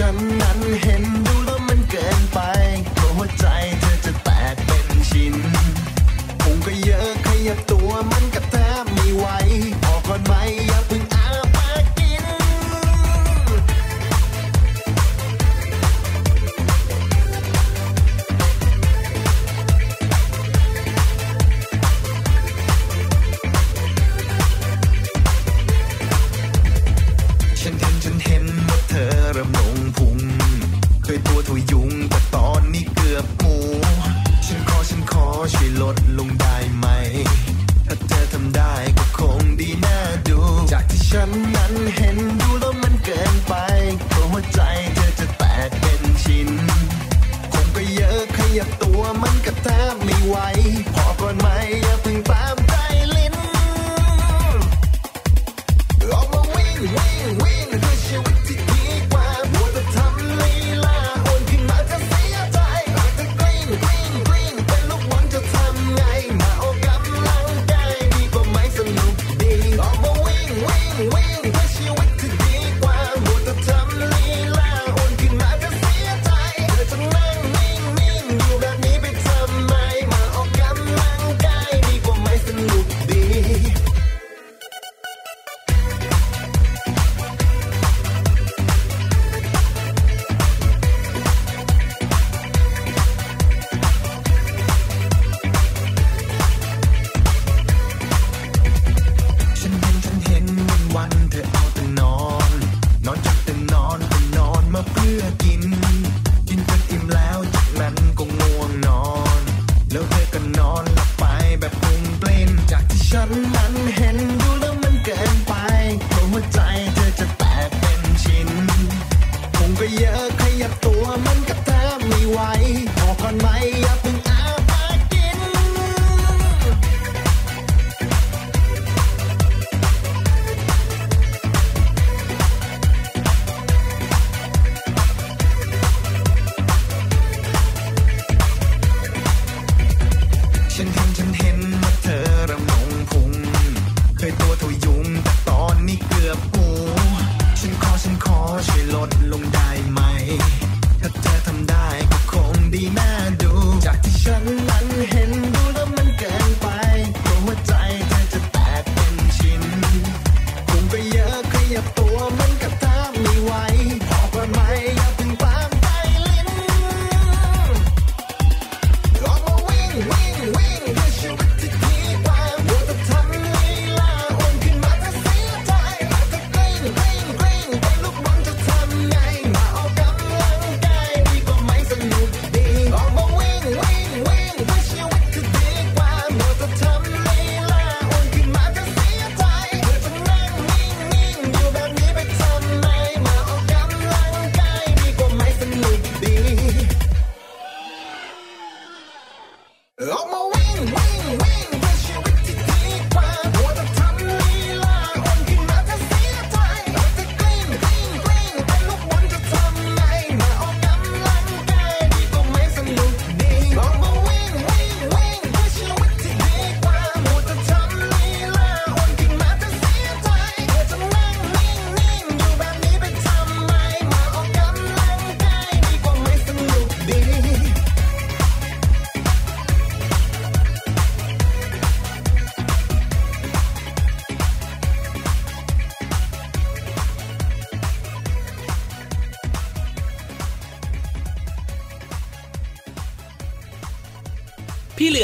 ฉันนั้นเห็น ขยับตัวมันก็แทบไม่ไหวพอก่อนไมอย่าเพิ่งตามใจลิ้นออกมาวิงวิงวิง wing, wing, wing.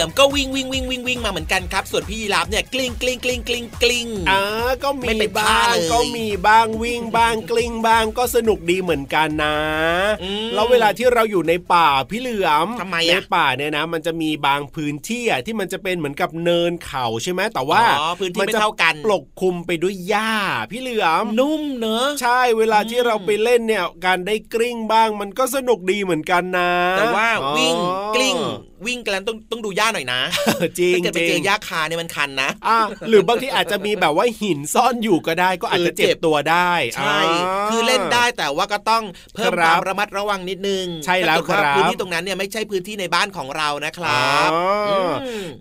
พี่เหลือมก็วิ่งวิ่งวิ่งวิ่งวิ่งมาเหมือนกันครับ ส่วนพี่ยีราฟเนี่ยกลิ้งกลิ้งกลิ้งกลิ้งกลิ้งอ่าก็มีไม่เป็นท่าบ้างเลยก็มีบ้างวิ่งบ้างกลิ้งบ้างก็สนุกดีเหมือนกันนะอืมแล้วเวลาที่เราอยู่ในป่าพี่เหลือมทำไมอะในป่าเนี่ยนะ มันจะมีบางพื้นที่อะที่มันจะเป็นเหมือนกับเนินเขาใช่ไหมแต่ว่าอ๋อพื้นที่มัไม่จะเท่ากันปกคลุมไปด้วยหญ้า พี่เหลือมนุ่มเนอะใช่เวลาที่อืมเราไปเล่นเนี่ยการได้กลิ้งบ้างมันก็สนุกดีเหมือนกันนะ แต่ว่าวิ่งอ๋อกลิ้งวิ่งกันแล้วต้องต้องดูย่าหน่อยนะจริงถ้าเกิดไปจเจริองย่าคาเนี่ยมันคันนะอะหรือบางทีอาจจะมีแบบว่าหินซ่อนอยู่ก็ได้ก็อาจจะเจ็บตัวได้ใช่าคือเล่นได้แต่ว่าก็ต้องเพิ่มคครับวามระมัดระวังนิดนึง ใช่แล้วถ้าเกิดว่าครับพื้นที่ตรงนั้นเนี่ยไม่ใช่พื้นที่ในบ้านของเรานะครับอ๋ออม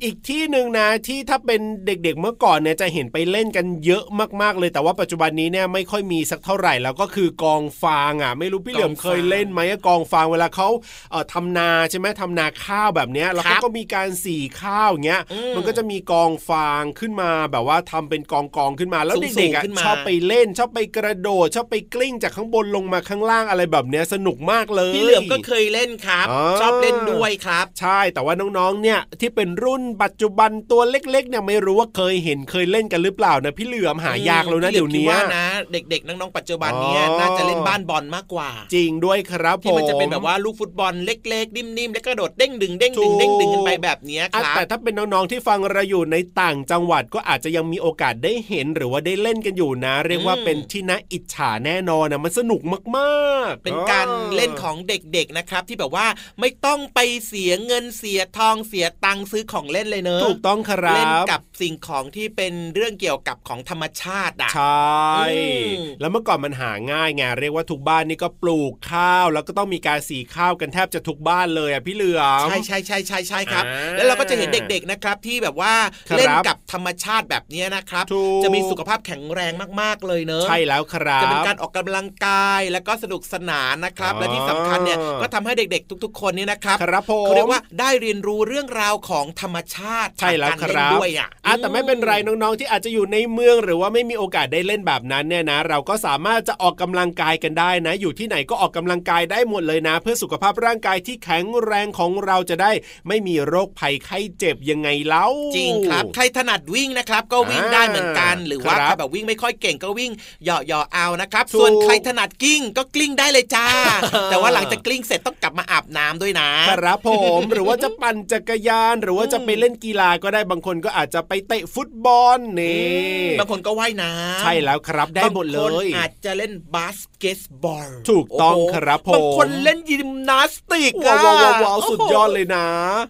อีกที่หนึ่งนะที่ถ้าเป็นเด็กๆเมื่อก่อนเนี่ยจะเห็นไปเล่นกันเยอะมากๆเลย แต่ว่าปัจจุบันนี้เนี่ยไม่ค่อยมีสักเท่าไหร่แล้วก็คือกองฟางอะ ไม่รู้พี่เหลือมกองฟางเคยเล่นไหมกองฟางเวลาเขาเอ่อทำนาใช่ไหมทำนาข้าวแบบเนี้ยแล้วครัเขาบก็มีการสีข้าวอย่างเงี้ยอืมมันก็จะมีกองฟางขึ้นมาแบบว่าทำเป็นกองกองๆขึ้นมาแล้วสูงๆเด็กๆอะขึ้นมาชอบไปเล่นชอบไปกระโดดชอบไปกลิ้งจากข้างบนลงมาข้างล่างอะไรแบบเนี้ยสนุกมากเลยพี่เหลือมก็เคยเล่นครับอ๋อชอบเล่นด้วยครับ ใช่แต่ว่าน้องๆเนี่ยที่เป็นรุ่นปัจจุบันตัวเล็กๆเนี่ยไม่รู้ว่าเคยเห็นเคยเล่นกันหรือเปล่านะพี่เหลือมหายากแล้วนะพี่หเดี๋ยวคินี้ว่านะเด็กๆน้องๆปัจจุบันเนี่ยอ๋อน่าจะเล่นบ้านบอลมากกว่า จริงด้วยครับผมที่มันจะเป็นแบบว่าลูกฟุตบอลเล็ก ๆ นิ่มๆแล้วก็กระโดดเด้งดึงเด้งถูดึงกเด้งดึงกันไปแบบเนี้ยคอะรับแต่ถ้าเป็นน้องๆที่ฟังเราอยู่ในต่างจังหวัดก็อาจจะยังมีโอกาสได้เห็นหรือว่าได้เล่นกันอยู่นะ เรียกว่าอืมเป็นที่น่าอิจฉาแน่นอนนะมันสนุกมากๆ เป็นการเล่นของเด็กๆนะครับ ที่แบบว่าไม่ต้องไปเสียเงินเสียทองเสียตังค์ซื้อของเล่นเลยเนอะถูกต้องครับเล่นกับสิ่งของที่เป็นเรื่องเกี่ยวกับของธรรมชาติอะใช่อืมแล้วเมื่อก่อนมันหาง่ายไงเรียกว่าทุกบ้านนี่ก็ปลูกข้าว แล้วก็ต้องมีการสีข้าวกันแทบจะทุกบ้านเลยอะพี่เหลือมใช่ใช่ใช่ใช่ใช่ครับอ่าแล้วเราก็จะเห็นเด็กๆนะครับที่แบบว่าครับเล่นกับธรรมชาติแบบเนี้ยนะครับถูกจะมีสุขภาพแข็งแรงมากๆเลยเนอะใช่แล้วครับจะเป็นการออกกำลังกายแล้วก็สนุกสนานนะครับอ๋อและที่สำคัญเนี่ยก็ทำให้เด็กๆ ทุก ๆ คนเนี่ยนะครับครับผมเขาเรียกว่าได้เรียนรู้เรื่องราวของธรรมชาติใช่แล้วจากคการเล่รันบด้วยอะอะแต่ไม่เป็นไรน้องๆที่อาจจะอยู่ในเมืองหรือว่าไม่มีโอกาสได้เล่นแบบนั้นเนี่ยนะ เราก็สามารถจะออกกำลังกายกันได้นะ อยู่ที่ไหนก็ออกกำลังกายได้หมดเลยนะ เพื่อสุขภาพร่างกายที่แข็งแรงของเราจะได้ไม่มีโรคภัยไข้เจ็บยังไงเล่าจริงครับ ใครถนัดวิ่งนะครับ ก็วิ่งอ่าได้เหมือนกัน หรือว่าครับใครแบบวิ่งไม่ค่อยเก่งก็วิ่งเหยาะๆเอานะครับถูกส่วนใครถนัดกลิ้งก็กลิ้งได้เลยจ้า แต่ว่าหลังจากกลิ้งเสร็จต้องกลับมาอาบน้ำด้วยนะครับผมหรือว่าจะปั่นจักรยาน หรือว่าจะไปเล่นกีฬาก็ได้บางคนก็อาจจะไปเตะฟุตบอลนี่บางคนก็ว่ายน้ำใช่แล้วครับได้หมดเลบางคนยอาจจะเล่นบาสเกตบอลถูกต้องโโหครับผมบางคนเล่นยิมนาสติกว้าวอะว้าวว้าวสุดยอดเลยนะ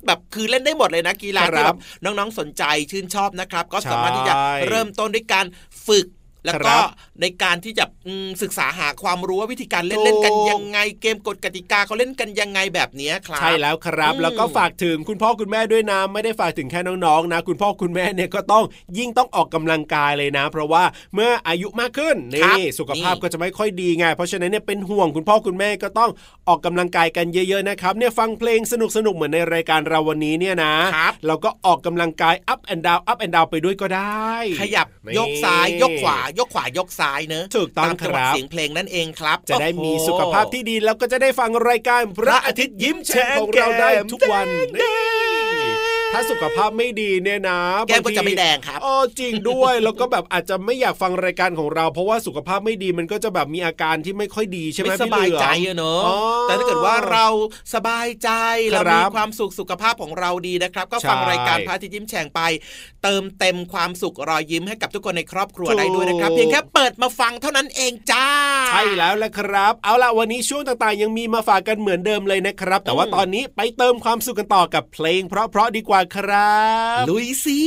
แบบคือเล่นได้หมดเลยนะกีฬาครับที่แบบน้องๆสนใจชื่นชอบนะครับ ก็สามารถที่จะใช่เริ่มต้นด้วยการฝึก แล้วคก็รับในการที่จะอืมศึกษาหาความรู้ว่าวิธีการเล่นถูกเล่นกันยังไง เกมกฎกติกาเขาเล่นกันยังไงแบบเนี้ยครับใช่แล้วครับอืมแล้วก็ฝากถึงคุณพ่อคุณแม่ด้วยนะไม่ได้ฝากถึงแค่น้องๆนะ คุณพ่อคุณแม่เนี่ยก็ต้องยิ่งต้องออกกำลังกายเลยนะ เพราะว่าเมื่ออายุมากขึ้นครับนี่สุขภาพนี่ก็จะไม่ค่อยดีไงเพราะฉะนั้นเนี่ยเป็นห่วงคุณพ่อคุณแม่ก็ต้องออกกำลังกายกันเยอะๆนะครับเนี่ยฟังเพลงสนุกๆเหมือนในรายการเราวันนี้เนี่ยนะครับเราก็ออกกำลังกาย up and down up and down ไปด้วยก็ได้ ขยับนี่ยกซ้ายยกขวายกขวายกซ้ายเนอะถูกต้องตามจังหวะครับเสียงเพลงนั่นเองครับ จะได้มีโอ้โหสุขภาพที่ดีแล้วก็จะได้ฟังรายการพระอาทิตย์ยิ้มแฉ่งของเราได้ทุกวันนี่ ถ้าสุขภาพไม่ดีเนี่ยนะแก้มก็บางทีจะไม่แดงครับอ๋อจริงด้วยแล้วก็แบบอาจจะไม่อยากฟังรายการของเรา เพราะว่าสุขภาพไม่ดีมันก็จะแบบมีอาการที่ไม่ค่อยดีใช่ไหมไม่สพี่บายเหลือมใจอะเนอะอ๋อแต่ถ้าเกิดว่าเราสบายใจคเรารับมีความสุขสุขภาพของเราดีนะครับ ก็ฟังใช่รายการพระอาทิตย์ยิ้มแฉ่งไป เติมเต็มความสุขรอยยิ้มให้กับทุกคนในครอบครัวถูกได้ด้วยนะครับ เพียงแค่เปิดมาฟังเท่านั้นเองจ้าใช่แล้วแหละครับ เอาล่ะวันนี้ช่วงต่างๆ ยังมีมาฝากกันเหมือนเดิมเลยนะครับ แต่ว่าอืมตอนนี้ไปเติมความสุขกันต่อกับเพลง เพราะๆดีกว่าว่าครับ ลุยสิ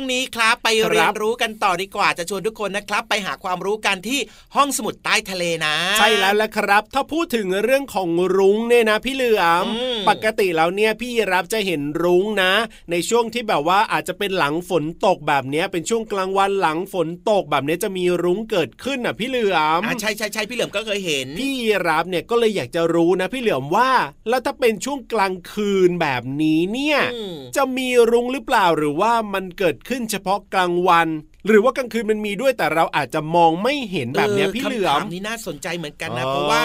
วงนี้ครับไปครับ เรียนรู้กันต่อดีกว่าจะชวนทุกคนนะครับ ไปหาความรู้กันที่ห้องสมุดใต้ทะเลนะ ใช่แล้วละครับ ถ้าพูดถึงเรื่องของรุ้งเนี่ยนะ พี่เหลือมอืมปกติแล้วเนี่ยพี่รับจะเห็นรุ้งนะ ในช่วงที่แบบว่าอาจจะเป็นหลังฝนตกแบบเนี้ยเป็นช่วงกลางวันหลังฝนตกแบบเนี้ยจะมีรุ้งเกิดขึ้นอะพี่เหลือมอ่าใช่ใช่ใช่พี่เหลิมก็เคยเห็น พี่รับเนี่ยก็เลยอยากจะรู้นะ พี่เหลือมว่า แล้วถ้าเป็นช่วงกลางคืนแบบนี้เนี่ยอืมจะมีรุ้งหรือเปล่าหรือว่ามันเกิดขึ้นเฉพาะกลางวัน หรือว่ากลางคืนมันมีด้วยแต่เราอาจจะมองไม่เห็นแบบเนี้ยออพี่เหลือคำถามมนี้น่าสนใจเหมือนกันนะอ๋อเพราะว่า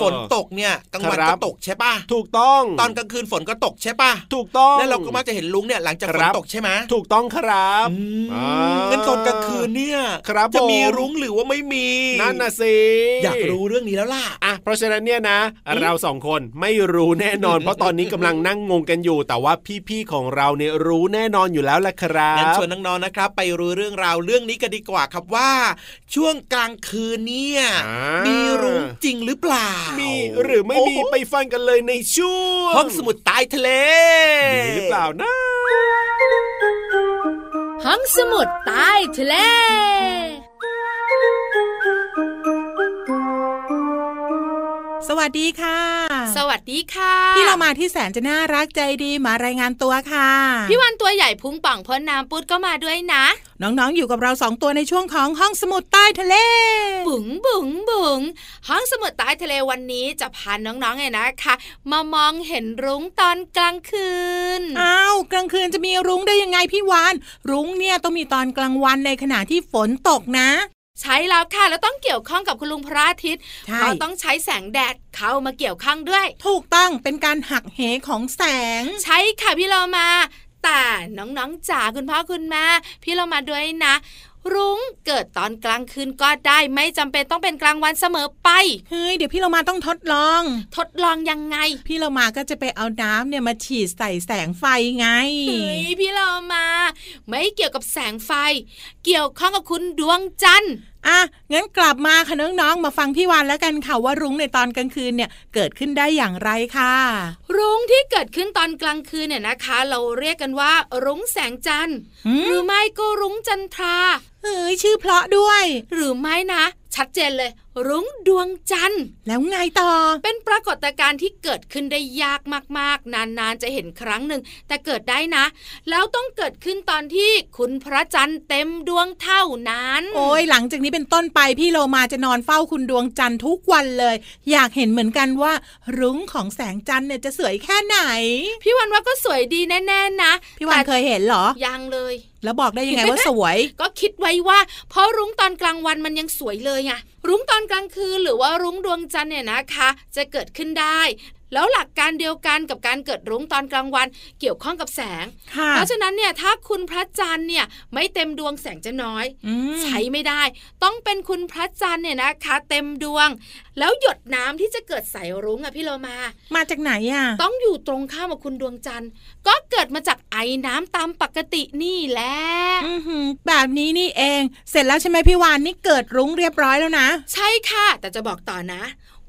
ฝนตกเนี่ยกลางวันครัก็บตกใช่ป่ะถูกต้อง ตอนกลางคืนฝนก็ตกใช่ป่ะถูกต้องแล้วเราก็มักจะเห็นลุงเนี่ยหลังจากฝคนรับตกใช่ไหมถูกต้องครับอืมอ่างั้นตอนกลางคืนเนี่ยครับจะมีผมรุ้งหรือว่าไม่มีนั่นน่ะสิอยากรู้เรื่องนี้แล้วล่ะอะเพราะฉะนั้นเนี่ยนะ เราสองคนไม่รู้แน่นอน เพราะตอนนี้กำลังนั่งงงกันอยู่ แต่ว่าพี่ๆของเราเนี่ยรู้แน่นอนอยู่แล้วละครับงั้นชวนน้องๆนะครับ ไปรู้เรื่องราวเรื่องนี้กันดีกว่าครับว่า ช่วงกลางคืนเนี่ยอ่ามีมีรุ้งจริงหรือเปล่ามีมีหรือไม่มีไปฟังกันเลยในช่วงห้องสมุดใต้ทะเลมีหรือเปล่านะห้องสมุดใต้ทะเลสวัสดีค่ะ สวัสดีค่ะ พี่เรามาที่แสนจะน่ารักใจดีมารายงานตัวค่ะ พี่วันตัวใหญ่พุงป่องพ้นน้ำปุดก็มาด้วยนะ น้องๆอยู่กับเราสองตัวในช่วงของห้องสมุดใต้ทะเล บุ๋งบุ๋งบุ๋งห้องสมุดใต้ทะเลวันนี้จะพาน้องๆไงนะคะ มามองเห็นรุ้งตอนกลางคืนอ้าวกลางคืนจะมีรุ้งได้ยังไงพี่วาน รุ้งเนี่ยต้องมีตอนกลางวันในขณะที่ฝนตกนะ ใช้แล้วค่ะแล้วต้องเกี่ยวข้องกับคุณลุงพระอาทิตย์ใช่เพราะต้องใช้แสงแดดเข้ามาเกี่ยวข้องด้วย ถูกต้องเป็นการหักเหของแสง ใช่ค่ะพี่เรามาแต่น้องๆจ๋าคุณพ่อคุณแม่พี่เรามาด้วยนะ รุ้งเกิดตอนกลางคืนก็ได้ไม่จำเป็นต้องเป็นกลางวันเสมอไปเฮ้ยเดี๋ยวพี่เรามาต้องทดลอง ทดลองยังไง พี่เรามาก็จะไปเอาน้ำเนี่ยมาฉีดใส่แสงไฟไงเฮ้ยพี่เรามา ไม่เกี่ยวกับแสงไฟ เกี่ยวข้องกับคุณดวงจันทร์ อะงั้นกลับมาค่ะน้องๆมาฟังพี่วานแล้วกันค่ะว่ารุ้งในตอนกลางคืนเนี่ยเกิดขึ้นได้อย่างไรค่ะ รุ้งที่เกิดขึ้นตอนกลางคืนเนี่ยนะคะ เราเรียกกันว่า รุ้งแสงจันทร์อืมหรือไม่ก็รุ้งจันทราเฮ้ยชื่อเพราะด้วย หรือไม่นะ ชัดเจนเลย รุ้งดวงจันทร์ แล้วไงต่อ เป็นปรากฏการณ์ที่เกิดขึ้นได้ยากมากๆ นานๆ จะเห็นครั้งหนึ่ง แต่เกิดได้นะ แล้วต้องเกิดขึ้นตอนที่คุณพระจันทร์เต็มดวงเท่านั้น โอ้ยหลังจากนี้เป็นต้นไปพี่โลมาจะนอนเฝ้าคุณดวงจันทร์ทุกวันเลย อยากเห็นเหมือนกันว่า รุ้งของแสงจันทร์เนี่ยจะสวยแค่ไหน พี่วันว่าก็สวยดีแน่ๆนะพี่วานเคยเห็นเหรอแต่ยังเลยแล้วบอกได้ยังไงว่าสวย ก็คิดไว้ว่า เพราะรุ้งตอนกลางวันมันยังสวยเลยไง รุ้งตอนกลางคืนหรือว่ารุ้งดวงจันทร์เนี่ยนะคะ จะเกิดขึ้นได้ แล้วหลักการเดียวกันกับการเกิดรุ้งตอนกลางวัน เกี่ยวข้องกับแสงค่ะเพราะฉะนั้นเนี่ยถ้าคุณพระจันทร์เนี่ยไม่เต็มดวงแสงจะน้อยอืมใช้ไม่ได้ ต้องเป็นคุณพระจันทร์เนี่ยนะคะ เต็มดวง แล้วหยดน้ำที่จะเกิดใสรุ้งอะพี่โลมา มาจากไหนอะต้องอยู่ตรงข้ามกับคุณดวงจันทร์ ก็เกิดมาจากไอ้น้ำตามปกตินี่แหละอือหือแบบนี้นี่เอง เสร็จแล้วใช่ไหมพี่วานนี่เกิดรุ้งเรียบร้อยแล้วนะ ใช่ค่ะ แต่จะบอกต่อนะ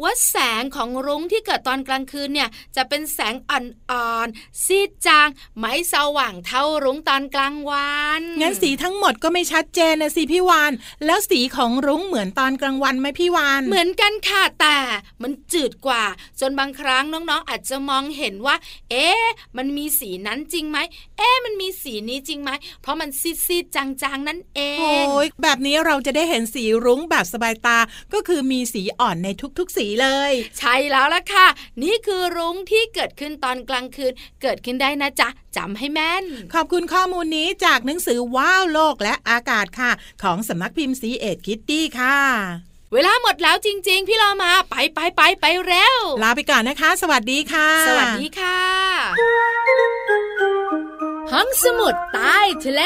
ว่าแสงของรุ้งที่เกิดตอนกลางคืนเนี่ยจะเป็นแสงอ่อนๆซีดจางไม่สว่างเท่ารุ้งตอนกลางวันงั้นสีทั้งหมดก็ไม่ชัดเจนนะสิพี่วานแล้วสีของรุ้งเหมือนตอนกลางวันไหมพี่วานเหมือนกันค่ะแต่มันจืดกว่า จนบางครั้งน้องๆ อาจจะมองเห็นว่า เอ๊ะมันมีสีนั้นจริงไหมเอ๊ะมันมีสีนี้จริงไหมเพราะมันซีดๆจางๆนั่นเองโอ้ยแบบนี้เราจะได้เห็นสีรุ้งแบบสบายตาก็คือมีสีอ่อนในทุกๆสีเลย ใช่แล้วล่ะค่ะ นี่คือรุ้งที่เกิดขึ้นตอนกลางคืน เกิดขึ้นได้นะจ๊ะจำให้แม่น ขอบคุณข้อมูลนี้จากหนังสือว้าวโลกและอากาศค่ะ ของสำนักพิมพ์สีเอ็ดคิตตี้ค่ะ เวลาหมดแล้วจริง ๆ พี่เรามาไปไปไปไปเร็ว ลาไปก่อนนะคะ สวัสดีค่ะ สวัสดีค่ะห้องสมุดใต้ทะเล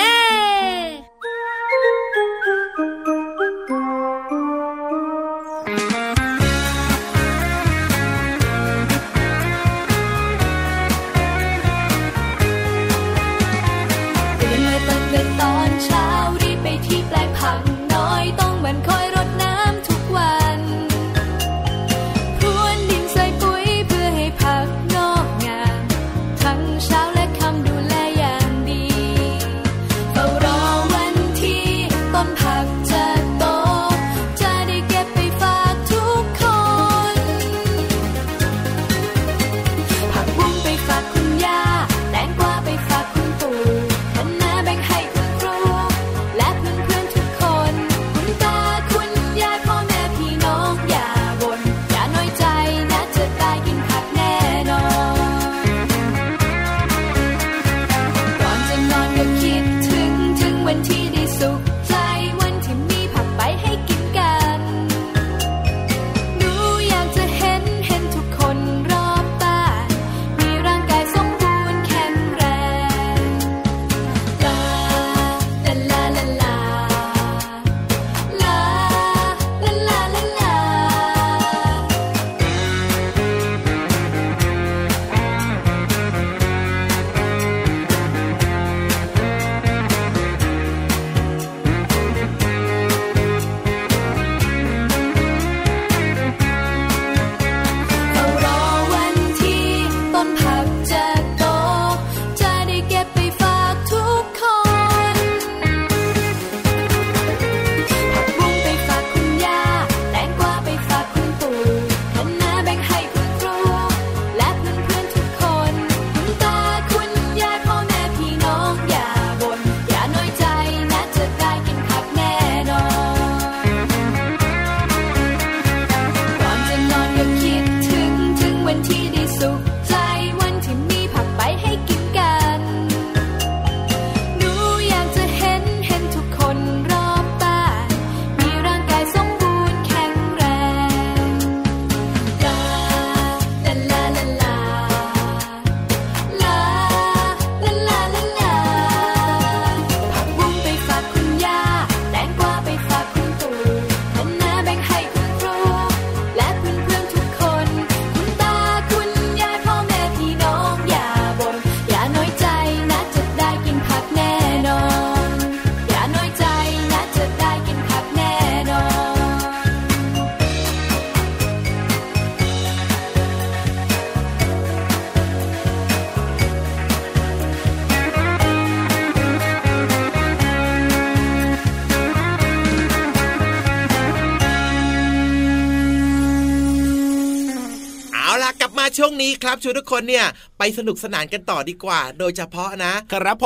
ชวนทุกคนเนี่ยไปสนุกสนานกันต่อดีกว่า โดยเฉพาะนะ ครับผ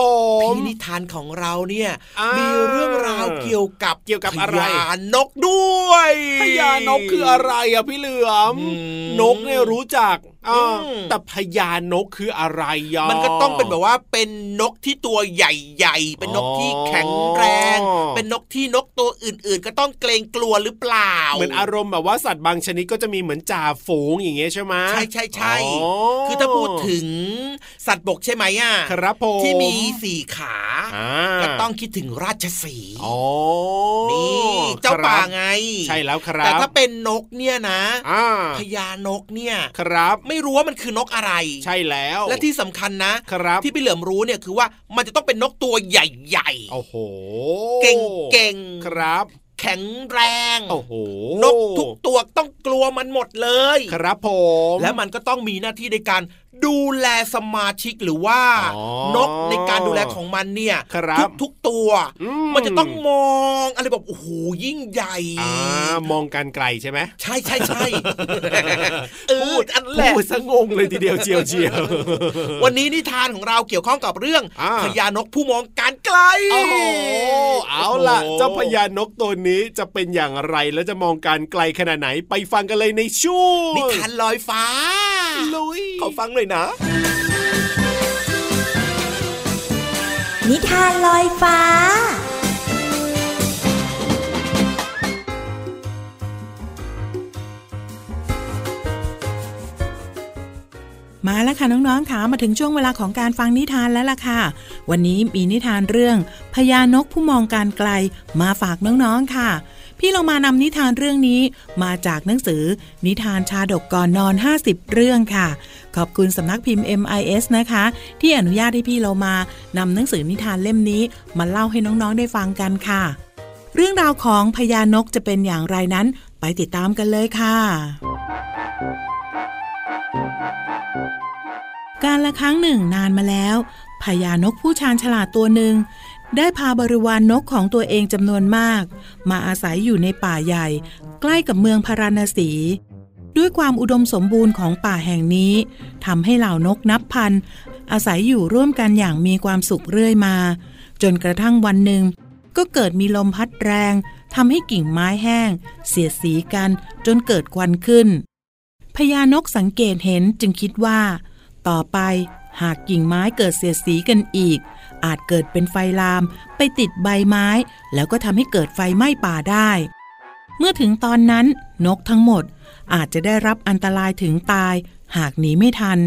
มพี่นิทานของเราเนี่ยมีเรื่องราวเกี่ยวกับเกี่ยวกับอะไรพญานกด้วยพญานกคืออะไรอะพี่เหลือมอืมนกเนี่ยรู้จักอ่าอืม แต่พญานกคืออะไรยอมันก็ต้องเป็นแบบว่าเป็นนกที่ตัวใหญ่ๆ เป็นนกที่แข็งแรงอ๋อเป็นนกที่นกตัวอื่นๆ ก็ต้องเกรงกลัวหรือเปล่า เหมือนอารมณ์แบบว่าสัตว์บางชนิดก็จะมีเหมือนจ่าฝูงอย่างเงี้ยใช่ไหมใช่ใช่ใช่อ๋อคือถ้าพูดถึงสัตว์บกใช่ไหมอะครับผมที่มีสี่ขาอ่าก็ต้องคิดถึงราชสีห์อ๋อนี่เจ้าครับป่าไง ใช่แล้วครับ แต่ถ้าเป็นนกเนี่ยนะอ่าพญานกเนี่ยครับไม่รู้ว่ามันคือนกอะไร ใช่แล้ว และที่สำคัญนะครับ ที่พี่เหลิมรู้เนี่ยคือว่ามันจะต้องเป็นนกตัวใหญ่โอ้โหๆเก่งๆครับแข็งแรง โอ้โห นกทุกตัวต้องกลัวมันหมดเลย ครับผม และมันก็ต้องมีหน้าที่ในการ ดูแลสมาชิกหรือว่าอ๋อนกในการดูแลของมันเนี่ยครับทุกทุกๆตัวอืมันจะต้องมองอะไรแบบโอ้โหยิ่งใหญ่อ่ามองการไกลใช่ไหมใช่ใช่ใช่เอออันแหละพูดซะงงเลยทีเดียวเชียวเชียววันนี้นิทานของเราเกี่ยวข้องกับเรื่องอ่าพญานกผู้มองการไกลโอ้โหเอาล่ะโอ้โหเจ้าพญานกตัวนี้จะเป็นอย่างไรและจะมองการไกลขนาดไหนไปฟังกันเลยในช่วงนิทานลอยฟ้า ลุย ขอฟังหน่อยนะ นิทานลอยฟ้ามาแล้วค่ะน้องๆค่ะมาถึงช่วงเวลาของการฟังนิทานแล้วล่ะค่ะ วันนี้มีนิทานเรื่องพญานกผู้มองการไกลมาฝากน้องๆค่ะ พี่เรามานำนิทานเรื่องนี้มาจากหนังสือ นิทานชาดกก่อนนอน 50 เรื่องค่ะ ขอบคุณสำนักพิมพ์ MIS นะคะ ที่อนุญาตให้พี่เรามานำหนังสือนิทานเล่มนี้ มาเล่าให้น้องๆได้ฟังกันค่ะ เรื่องราวของพญานกจะเป็นอย่างไรนั้น ไปติดตามกันเลยค่ะการละครั้งหนึ่งนานมาแล้วพญานกผู้ชาญฉลาดตัวหนึ่ง ได้พาบริวารนนกของตัวเองจำนวนมาก มาอาศัยอยู่ในป่าใหญ่ ใกล้กับเมืองพาราณสี ด้วยความอุดมสมบูรณ์ของป่าแห่งนี้ทำให้เหล่านกนับพัน อาศัยอยู่ร่วมกันอย่างมีความสุขเรื่อยมา จนกระทั่งวันหนึ่ง ก็เกิดมีลมพัดแรงทำให้กิ่งไม้แห้ง เสียดสีกันจนเกิดควันขึ้นพญานกสังเกตเห็นจึงคิดว่า ต่อไป หากกิ่งไม้เกิดเสียดสีกันอีก อาจเกิดเป็นไฟลาม ไปติดใบไม้ แล้วก็ทำให้เกิดไฟไหม้ป่าได้ เมื่อถึงตอนนั้นนกทั้งหมดอาจจะได้รับอันตรายถึงตาย หากหนีไม่ทัน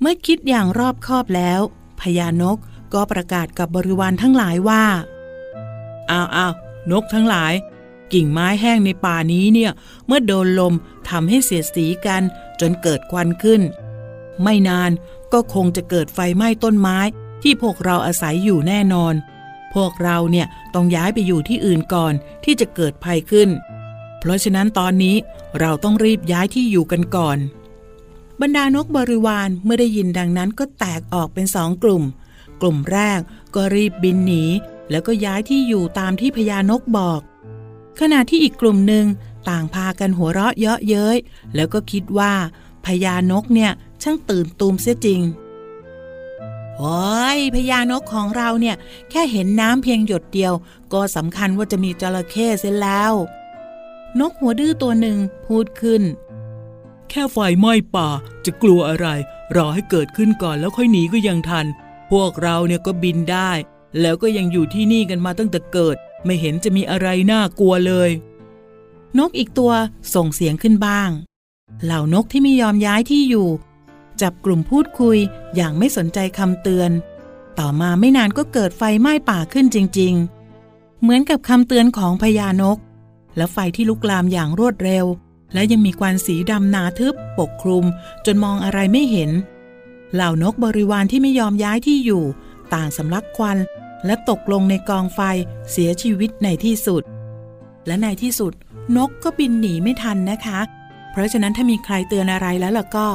เมื่อคิดอย่างรอบคอบแล้วพญานกก็ประกาศกับบริวารทั้งหลายว่าอ้าวอ้าวนกทั้งหลาย กิ่งไม้แห้งในป่านี้เนี่ย เมื่อโดนลมทำให้เสียดสีกันจนเกิดควันขึ้น ไม่นาน ก็คงจะเกิดไฟไหม้ต้นไม้ที่พวกเราอาศัยอยู่แน่นอน พวกเราเนี่ยต้องย้ายไปอยู่ที่อื่นก่อนที่จะเกิดภัยขึ้น เพราะฉะนั้นตอนนี้เราต้องรีบย้ายที่อยู่กันก่อน บรรดานกบริวารเมื่อได้ยินดังนั้นก็แตกออกเป็นสองกลุ่ม กลุ่มแรกก็รีบบินหนีแล้วก็ย้ายที่อยู่ตามที่พญานกบอก ขณะที่อีกกลุ่มหนึ่งต่างพากันหัวเราะเยาะเย้ยแล้วก็คิดว่าพญานกเนี่ย ช่างตื่นตูมเสียจริงโอ้ยพญานกของเราเนี่ย แค่เห็นน้ำเพียงหยดเดียว ก็สำคัญว่าจะมีจระเข้เสียแล้ว นกหัวดื้อตัวหนึ่งพูดขึ้น แค่ไฟไหม้ป่าจะกลัวอะไร รอให้เกิดขึ้นก่อนแล้วค่อยหนีก็ยังทัน พวกเราเนี่ยก็บินได้ แล้วก็ยังอยู่ที่นี่กันมาตั้งแต่เกิด ไม่เห็นจะมีอะไรน่ากลัวเลย นกอีกตัวส่งเสียงขึ้นบ้าง เหล่านกที่ไม่ยอมย้ายที่อยู่ จับกลุ่มพูดคุยอย่างไม่สนใจคำเตือน ต่อมาไม่นานก็เกิดไฟไหม้ป่าขึ้นจริง ๆ เหมือนกับคำเตือนของพญานก และไฟที่ลุกลามอย่างรวดเร็ว และยังมีควันสีดำหนาทึบปกคลุม จนมองอะไรไม่เห็น เหล่านกบริวารที่ไม่ยอมย้ายที่อยู่ ต่างสำลักควันและตกลงในกองไฟเสียชีวิตในที่สุด และในที่สุดนกก็บินหนีไม่ทันนะคะ เพราะฉะนั้นถ้ามีใครเตือนอะไรแล้วล่ะก็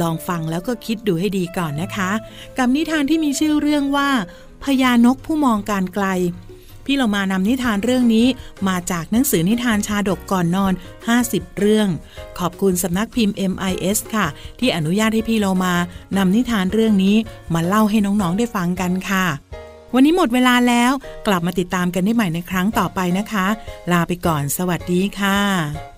ลองฟังแล้วก็คิดดูให้ดีก่อนนะคะ กับนิทานที่มีชื่อเรื่องว่าพญานกผู้มองการไกลพพี่เรามานำนิทานเรื่องนี้มาจากหนังสือนิทานชาดกก่อนนอน 50 เรื่อง ขอบคุณสำนักพิมพ์ MIS ค่ะ ที่อนุญาตให้พี่เรามานำนิทานเรื่องนี้มาเล่าให้น้องๆได้ฟังกันค่ะวันนี้หมดเวลาแล้วกลับมาติดตามกันได้ใหม่ในครั้งต่อไปนะคะ ลาไปก่อนสวัสดีค่ะ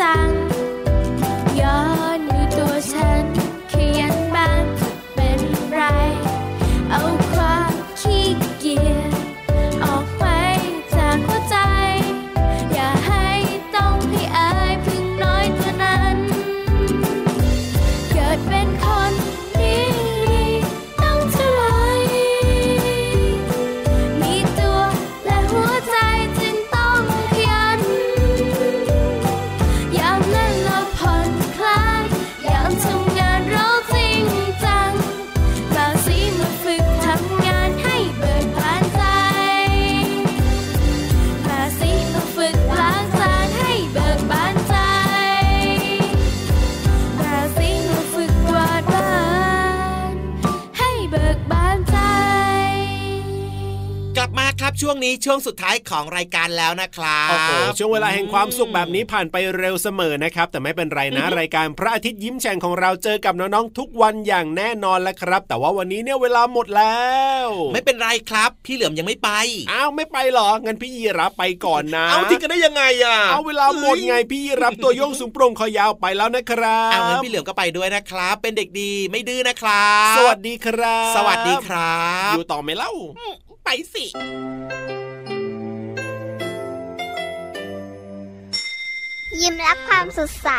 จัง ช่วงนี้ช่วงสุดท้ายของรายการแล้วนะครับโอ้โหช่วงเวลาแห่งความสุขแบบนี้ผ่านไปเร็วเสมอนะครับ แต่ไม่เป็นไรนะรายการพระอาทิตย์ยิ้มแฉ่งของเราเจอกับน้องๆทุกวันอย่างแน่นอนแล้วครับ แต่ว่าวันนี้เนี่ยเวลาหมดแล้ว ไม่เป็นไรครับ พี่เหลือมยังไม่ไปอ้าวไม่ไปเหรองั้นพี่ยีรับไปก่อนนะเอาที่กันได้ยังไงอะเอาเวลาหมดไงพี่ยีรับตัวโยงสูงโปร่งคอยาวไปแล้วนะครับเอางั้นพี่เหลือมก็ไปด้วยนะครับ เป็นเด็กดีไม่ดื้อนะครับ สวัสดีครับ สวัสดีครับ อยู่ต่อไหมเล่า ไปสิยิ้มรับความสดใส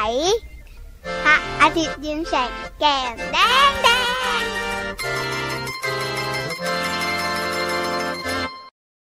พระอาทิตย์ยิ้มแฉกแก้มแดงแดง